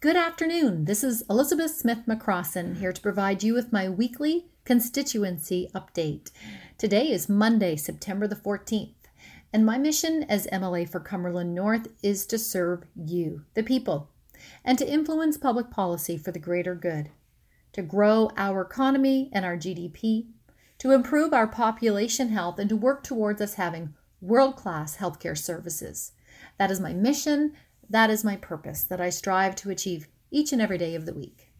Good afternoon. This is Elizabeth Smith McCrossin here to provide you with my weekly constituency update. Today is Monday, September the 14th, and my mission as MLA for Cumberland North is to serve you, the people, and to influence public policy for the greater good, to grow our economy and our GDP, to improve our population health, and to work towards us having world class healthcare services. That is my mission that is my purpose that I strive to achieve each and every day of the week.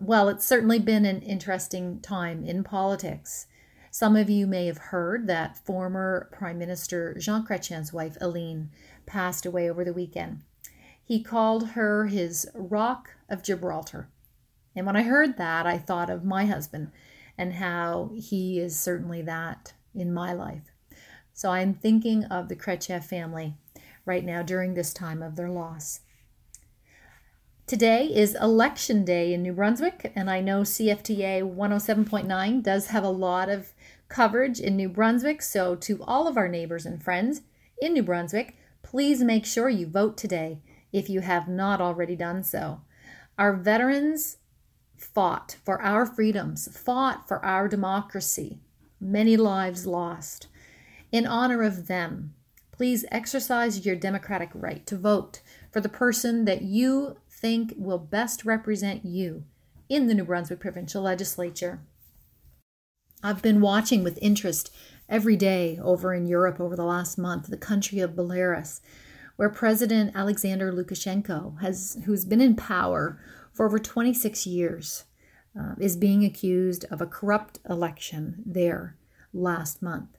Well, it's certainly been an interesting time in politics. Some of you may have heard that former Prime Minister Jean Chrétien's wife, Aline, passed away over the weekend. He called her his Rock of Gibraltar. And when I heard that, I thought of my husband and how he is certainly that in my life. So I'm thinking of the Chrétien family right now during this time of their loss. Today is election day in New Brunswick, and I know CFTA 107.9 does have a lot of coverage in New Brunswick. So, to all of our neighbors and friends in New Brunswick, please make sure you vote today if you have not already done so. Our veterans fought for our freedoms, fought for our democracy, many lives lost. In honor of them, Please exercise your democratic right to vote for the person that you think will best represent you in the New Brunswick Provincial Legislature. I've been watching with interest every day over in Europe over the last month, the country of Belarus, where President Alexander Lukashenko has who's been in power for over 26 years uh, is being accused of a corrupt election there last month.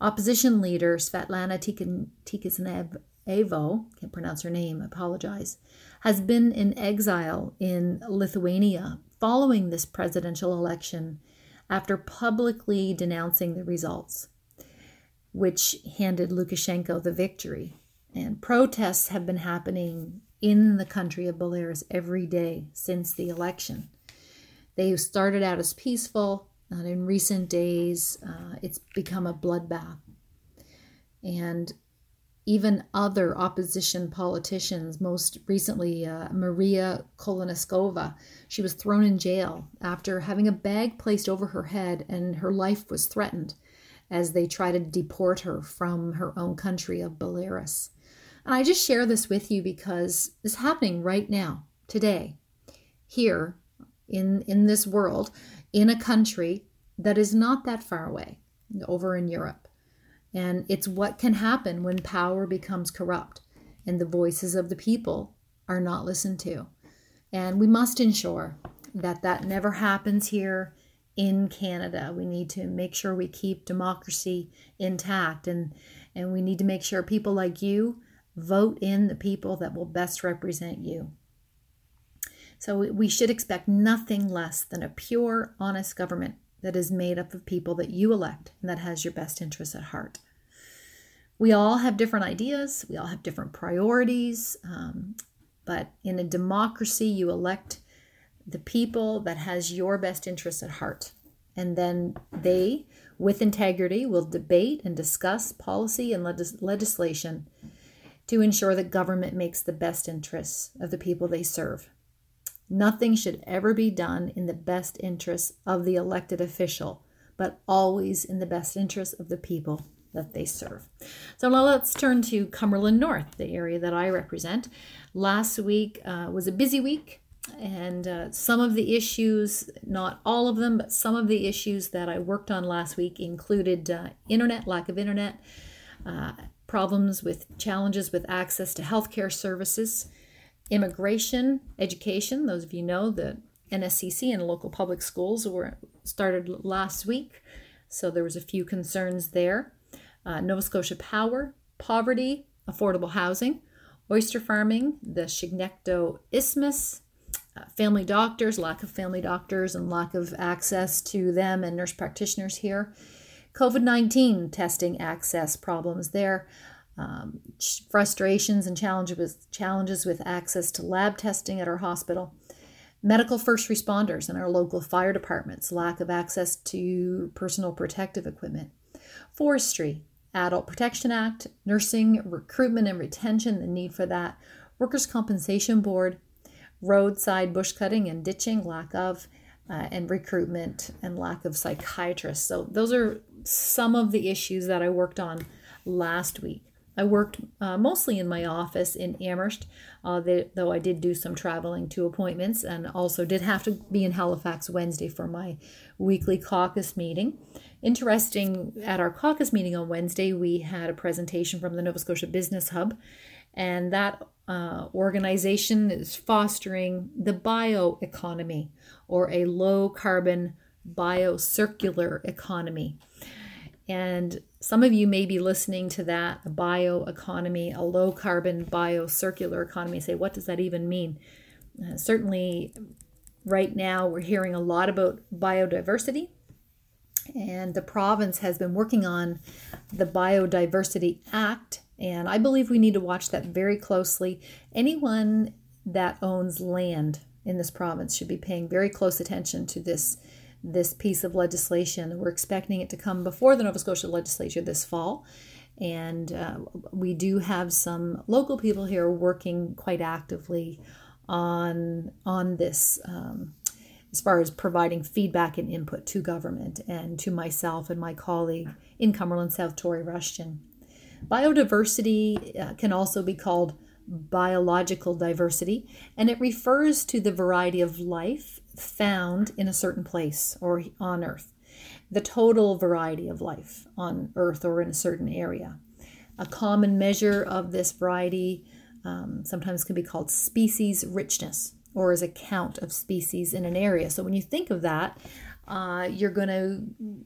Opposition leader Svetlana Tikhanev can't pronounce her name, apologize, has been in exile in Lithuania following this presidential election after publicly denouncing the results, which handed Lukashenko the victory. And protests have been happening in the country of Belarus every day since the election. They started out as peaceful, and in recent days, uh, it's become a bloodbath. And even other opposition politicians, most recently uh, Maria Kolesnikova, she was thrown in jail after having a bag placed over her head and her life was threatened as they try to deport her from her own country of Belarus. And I just share this with you because it's happening right now, today, here in, in this world in a country that is not that far away, over in Europe. And it's what can happen when power becomes corrupt and the voices of the people are not listened to. And we must ensure that that never happens here in Canada. We need to make sure we keep democracy intact and and we need to make sure people like you vote in the people that will best represent you. So we should expect nothing less than a pure, honest government that is made up of people that you elect and that has your best interests at heart. We all have different ideas, we all have different priorities, um, but in a democracy, you elect the people that has your best interests at heart. And then they, with integrity, will debate and discuss policy and legis- legislation to ensure that government makes the best interests of the people they serve. Nothing should ever be done in the best interests of the elected official, but always in the best interests of the people that they serve. So now let's turn to Cumberland North, the area that I represent. Last week uh, was a busy week, and uh, some of the issues, not all of them, but some of the issues that I worked on last week included uh, internet, lack of internet, uh, problems with challenges with access to healthcare services immigration, education. Those of you know that NSCC and local public schools were started last week, so there was a few concerns there. Uh, Nova Scotia Power, poverty, affordable housing, oyster farming, the Chignecto Isthmus, uh, family doctors, lack of family doctors and lack of access to them and nurse practitioners here. COVID 19 testing access problems there um, frustrations and challenges with, challenges with access to lab testing at our hospital, medical first responders in our local fire departments, lack of access to personal protective equipment, forestry, Adult Protection Act, nursing, recruitment and retention, the need for that, Workers' Compensation Board, roadside bush cutting and ditching, lack of, uh, and recruitment and lack of psychiatrists. So, those are some of the issues that I worked on last week. I worked uh, mostly in my office in Amherst, uh, though I did do some traveling to appointments and also did have to be in Halifax Wednesday for my weekly caucus meeting. Interesting, at our caucus meeting on Wednesday, we had a presentation from the Nova Scotia Business Hub, and that uh, organization is fostering the bioeconomy or a low carbon biocircular economy. And some of you may be listening to that bioeconomy, a low carbon bio-circular economy, say, what does that even mean? Uh, certainly, right now, we're hearing a lot about biodiversity. And the province has been working on the Biodiversity Act. And I believe we need to watch that very closely. Anyone that owns land in this province should be paying very close attention to this this piece of legislation. We're expecting it to come before the Nova Scotia legislature this fall. And uh, we do have some local people here working quite actively on, on this um, as far as providing feedback and input to government and to myself and my colleague in Cumberland South, Tory Rushton. Biodiversity uh, can also be called biological diversity, and it refers to the variety of life found in a certain place or on Earth, the total variety of life on Earth or in a certain area. A common measure of this variety um, sometimes can be called species richness or as a count of species in an area. So when you think of that, uh, you're going to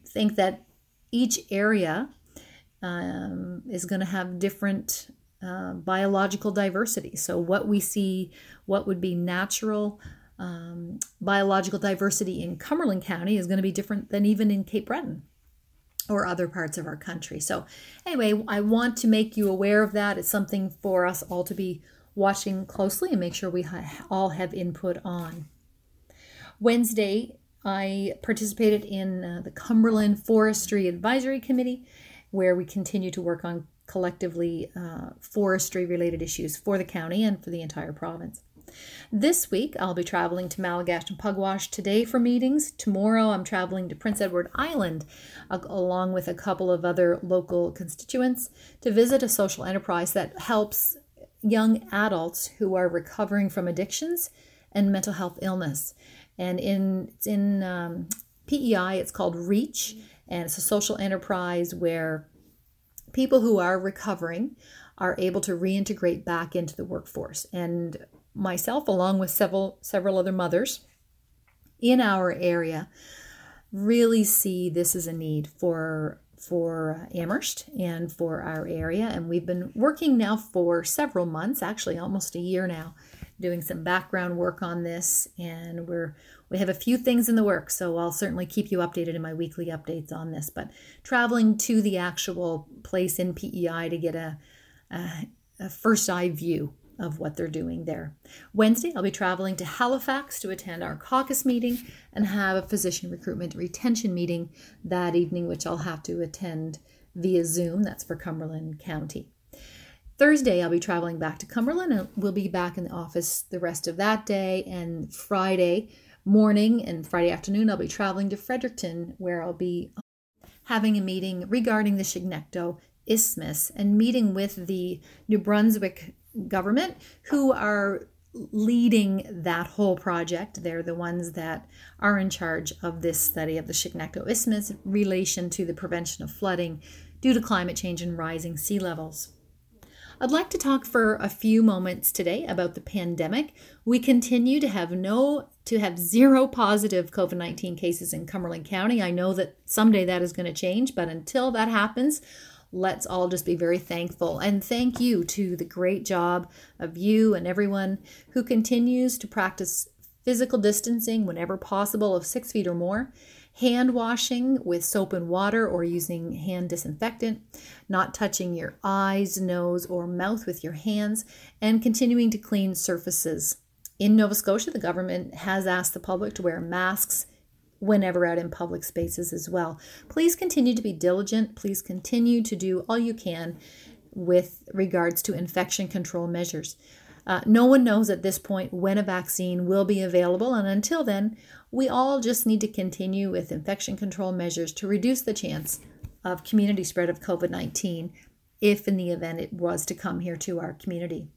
think that each area um, is going to have different uh, biological diversity. So, what we see, what would be natural um, biological diversity in Cumberland County is going to be different than even in Cape Breton or other parts of our country. So, anyway, I want to make you aware of that. It's something for us all to be watching closely and make sure we ha- all have input on. Wednesday, I participated in uh, the Cumberland Forestry Advisory Committee, where we continue to work on collectively uh, forestry related issues for the county and for the entire province. This week, I'll be traveling to Malagash and Pugwash today for meetings. Tomorrow, I'm traveling to Prince Edward Island along with a couple of other local constituents to visit a social enterprise that helps young adults who are recovering from addictions and mental health illness. And in in um, PEI, it's called Reach, and it's a social enterprise where people who are recovering are able to reintegrate back into the workforce. And myself, along with several several other mothers in our area, really see this as a need for for Amherst and for our area. And we've been working now for several months, actually almost a year now, doing some background work on this. And we're we have a few things in the works, so I'll certainly keep you updated in my weekly updates on this. But traveling to the actual place in PEI to get a, a, a first eye view of what they're doing there. Wednesday, I'll be traveling to Halifax to attend our caucus meeting and have a physician recruitment retention meeting that evening, which I'll have to attend via Zoom. That's for Cumberland County. Thursday, I'll be traveling back to Cumberland and we'll be back in the office the rest of that day. And Friday morning and Friday afternoon, I'll be traveling to Fredericton, where I'll be having a meeting regarding the Chignecto Isthmus and meeting with the New Brunswick government who are leading that whole project. They're the ones that are in charge of this study of the Chignecto Isthmus relation to the prevention of flooding due to climate change and rising sea levels. I'd like to talk for a few moments today about the pandemic. We continue to have no to have zero positive COVID-19 cases in Cumberland County. I know that someday that is going to change, but until that happens, let's all just be very thankful. And thank you to the great job of you and everyone who continues to practice physical distancing whenever possible of six feet or more, hand washing with soap and water or using hand disinfectant, not touching your eyes, nose, or mouth with your hands, and continuing to clean surfaces. In Nova Scotia, the government has asked the public to wear masks whenever out in public spaces as well. Please continue to be diligent. Please continue to do all you can with regards to infection control measures. Uh, no one knows at this point when a vaccine will be available, and until then, we all just need to continue with infection control measures to reduce the chance of community spread of COVID 19 if, in the event, it was to come here to our community.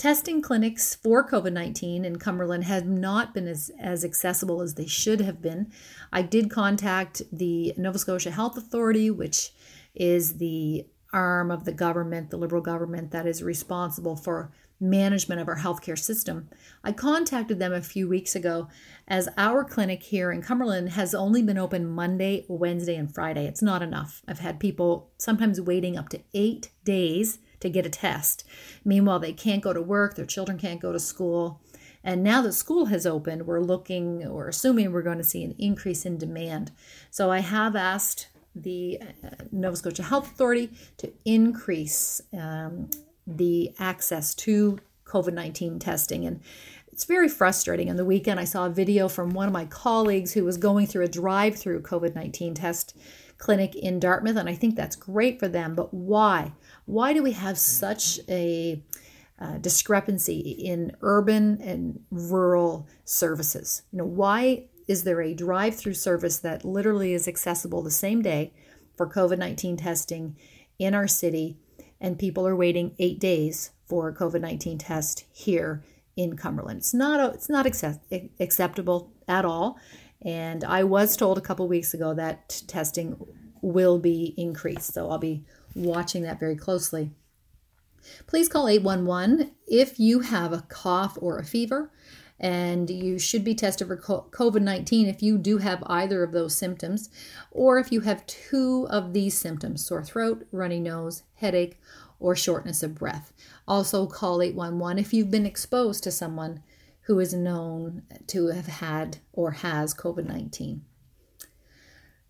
Testing clinics for COVID 19 in Cumberland have not been as, as accessible as they should have been. I did contact the Nova Scotia Health Authority, which is the arm of the government, the Liberal government, that is responsible for management of our healthcare system. I contacted them a few weeks ago as our clinic here in Cumberland has only been open Monday, Wednesday, and Friday. It's not enough. I've had people sometimes waiting up to eight days to get a test. Meanwhile, they can't go to work, their children can't go to school. And now that school has opened, we're looking or assuming we're going to see an increase in demand. So I have asked the uh, Nova Scotia Health Authority to increase um, the access to COVID 19 testing. And it's very frustrating. On the weekend, I saw a video from one of my colleagues who was going through a drive through COVID 19 test clinic in Dartmouth, and I think that's great for them. But why? Why do we have such a uh, discrepancy in urban and rural services? You know, why is there a drive through service that literally is accessible the same day for COVID 19 testing in our city? and people are waiting eight days for a COVID 19 test here in Cumberland. It's not, a, it's not accept, acceptable at all. And I was told a couple weeks ago that testing will be increased. So I'll be watching that very closely. Please call 811 if you have a cough or a fever and you should be tested for COVID 19 if you do have either of those symptoms, or if you have two of these symptoms sore throat, runny nose, headache, or shortness of breath. Also, call 811 if you've been exposed to someone who is known to have had or has COVID 19.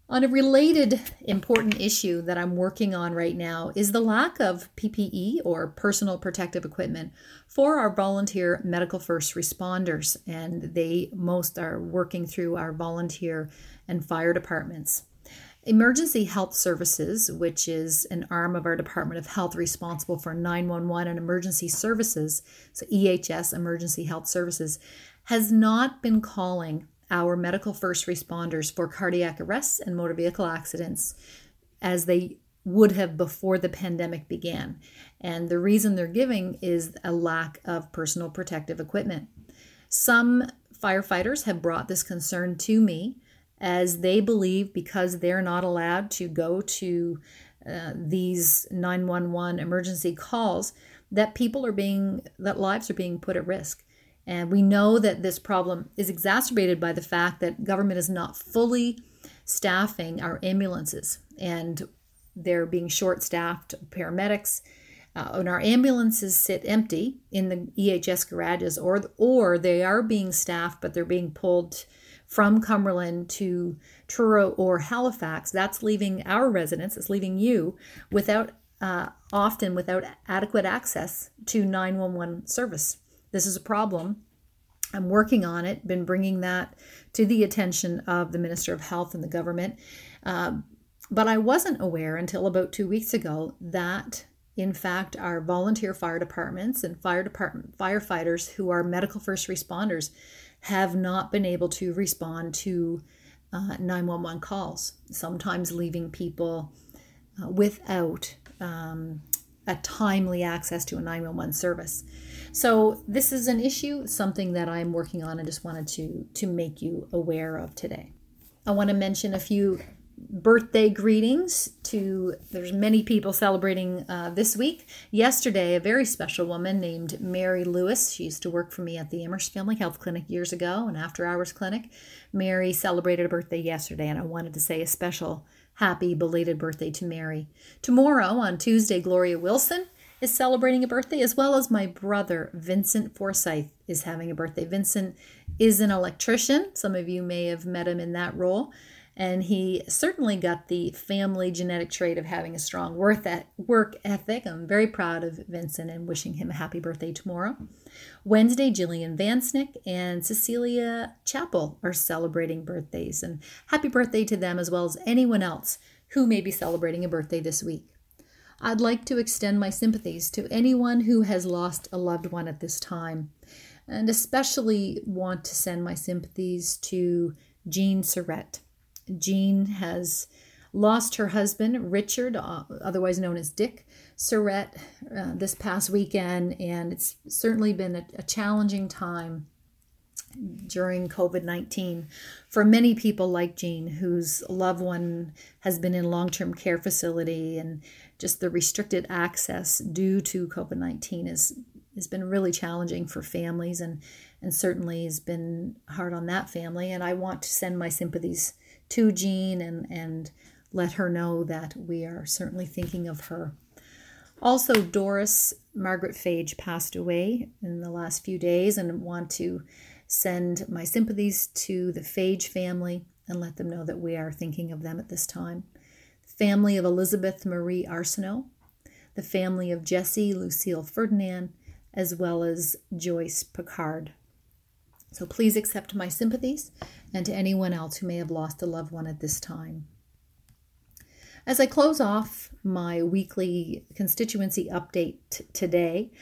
On a related important issue that I'm working on right now is the lack of PPE or personal protective equipment for our volunteer medical first responders, and they most are working through our volunteer and fire departments. Emergency Health Services, which is an arm of our Department of Health responsible for 911 and emergency services, so EHS, Emergency Health Services, has not been calling our medical first responders for cardiac arrests and motor vehicle accidents as they would have before the pandemic began. And the reason they're giving is a lack of personal protective equipment. Some firefighters have brought this concern to me as they believe because they're not allowed to go to uh, these 911 emergency calls that people are being that lives are being put at risk and we know that this problem is exacerbated by the fact that government is not fully staffing our ambulances and they're being short staffed paramedics. Uh, and our ambulances sit empty in the EHS garages, or or they are being staffed, but they're being pulled from Cumberland to Truro or Halifax. That's leaving our residents, it's leaving you without uh, often without adequate access to 911 service. This is a problem. I'm working on it, been bringing that to the attention of the Minister of Health and the government. Um, but I wasn't aware until about two weeks ago that, in fact, our volunteer fire departments and fire department firefighters who are medical first responders have not been able to respond to uh, 911 calls, sometimes leaving people uh, without um, a timely access to a 911 service. So this is an issue, something that I'm working on and just wanted to to make you aware of today. I want to mention a few birthday greetings to there's many people celebrating uh, this week yesterday a very special woman named mary lewis she used to work for me at the amherst family health clinic years ago an after hours clinic mary celebrated a birthday yesterday and i wanted to say a special happy belated birthday to mary tomorrow on tuesday gloria wilson is celebrating a birthday, as well as my brother, Vincent Forsyth, is having a birthday. Vincent is an electrician. Some of you may have met him in that role. And he certainly got the family genetic trait of having a strong work ethic. I'm very proud of Vincent and wishing him a happy birthday tomorrow. Wednesday, Jillian Vansnick and Cecilia Chapel are celebrating birthdays. And happy birthday to them as well as anyone else who may be celebrating a birthday this week. I'd like to extend my sympathies to anyone who has lost a loved one at this time, and especially want to send my sympathies to Jean Surrett. Jean has lost her husband, Richard, uh, otherwise known as Dick Surrett, uh, this past weekend, and it's certainly been a, a challenging time during COVID 19 for many people like Jean, whose loved one has been in long term care facility and just the restricted access due to COVID 19 is has been really challenging for families and and certainly has been hard on that family. And I want to send my sympathies to Jean and and let her know that we are certainly thinking of her. Also, Doris Margaret Fage passed away in the last few days, and want to send my sympathies to the Fage family and let them know that we are thinking of them at this time. Family of Elizabeth Marie Arsenault, the family of Jesse Lucille Ferdinand, as well as Joyce Picard. So please accept my sympathies and to anyone else who may have lost a loved one at this time. As I close off my weekly constituency update t- today,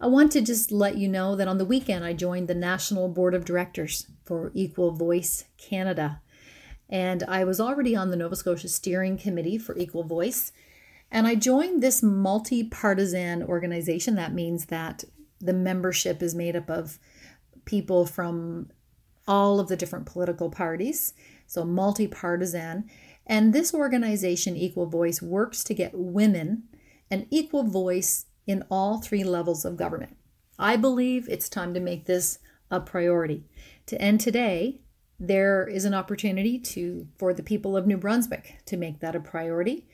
I want to just let you know that on the weekend I joined the National Board of Directors for Equal Voice Canada. And I was already on the Nova Scotia Steering Committee for Equal Voice. And I joined this multi partisan organization. That means that the membership is made up of people from all of the different political parties, so multi partisan. And this organization, Equal Voice, works to get women an equal voice in all three levels of government. I believe it's time to make this a priority. To end today, there is an opportunity to for the people of New Brunswick to make that a priority.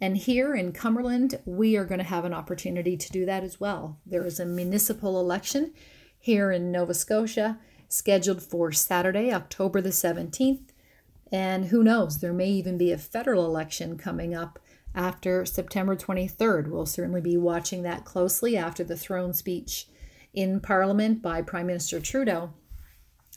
And here in Cumberland, we are going to have an opportunity to do that as well. There is a municipal election here in Nova Scotia scheduled for Saturday, October the 17th. And who knows, there may even be a federal election coming up after September 23rd. We'll certainly be watching that closely after the throne speech in Parliament by Prime Minister Trudeau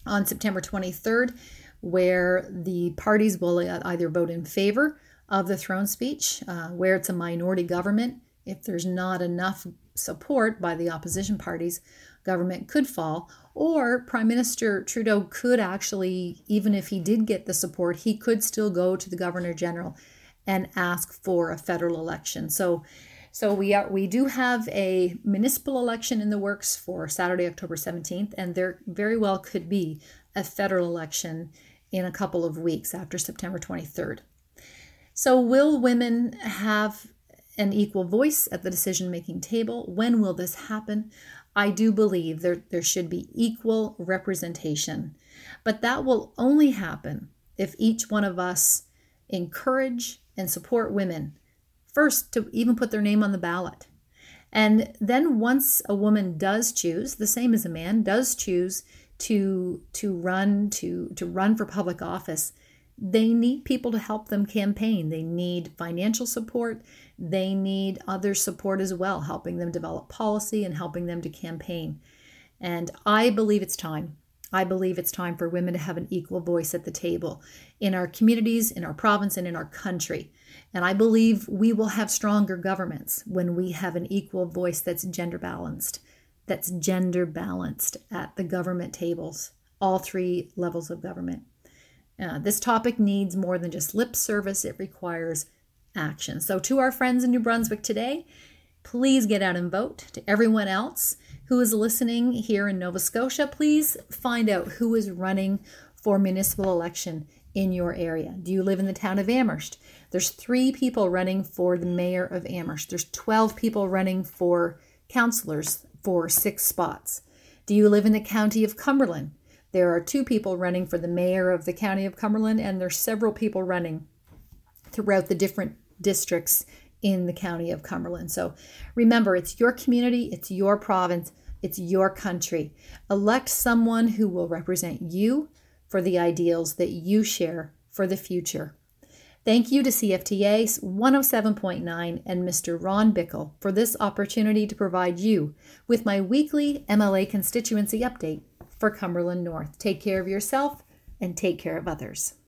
on September 23rd, where the parties will either vote in favor of the throne speech, uh, where it's a minority government. If there's not enough support by the opposition parties, government could fall, or Prime Minister Trudeau could actually, even if he did get the support, he could still go to the Governor General and ask for a federal election. So so we are we do have a municipal election in the works for Saturday, October 17th, and there very well could be a federal election in a couple of weeks after September 23rd. So will women have an equal voice at the decision making table? When will this happen? I do believe there, there should be equal representation, but that will only happen if each one of us encourage and support women first to even put their name on the ballot. And then once a woman does choose, the same as a man does choose to to run to to run for public office, they need people to help them campaign. They need financial support. They need other support as well, helping them develop policy and helping them to campaign. And I believe it's time. I believe it's time for women to have an equal voice at the table in our communities, in our province, and in our country. And I believe we will have stronger governments when we have an equal voice that's gender balanced, that's gender balanced at the government tables, all three levels of government. Uh, this topic needs more than just lip service, it requires action. So, to our friends in New Brunswick today, please get out and vote. To everyone else, who is listening here in Nova Scotia, please find out who is running for municipal election in your area. Do you live in the town of Amherst? There's three people running for the mayor of Amherst. There's 12 people running for councillors for six spots. Do you live in the county of Cumberland? There are two people running for the mayor of the county of Cumberland, and there's several people running throughout the different districts in the county of Cumberland. So remember, it's your community, it's your province. It's your country. Elect someone who will represent you for the ideals that you share for the future. Thank you to CFTA 107.9 and Mr. Ron Bickle for this opportunity to provide you with my weekly MLA constituency update for Cumberland North. Take care of yourself and take care of others.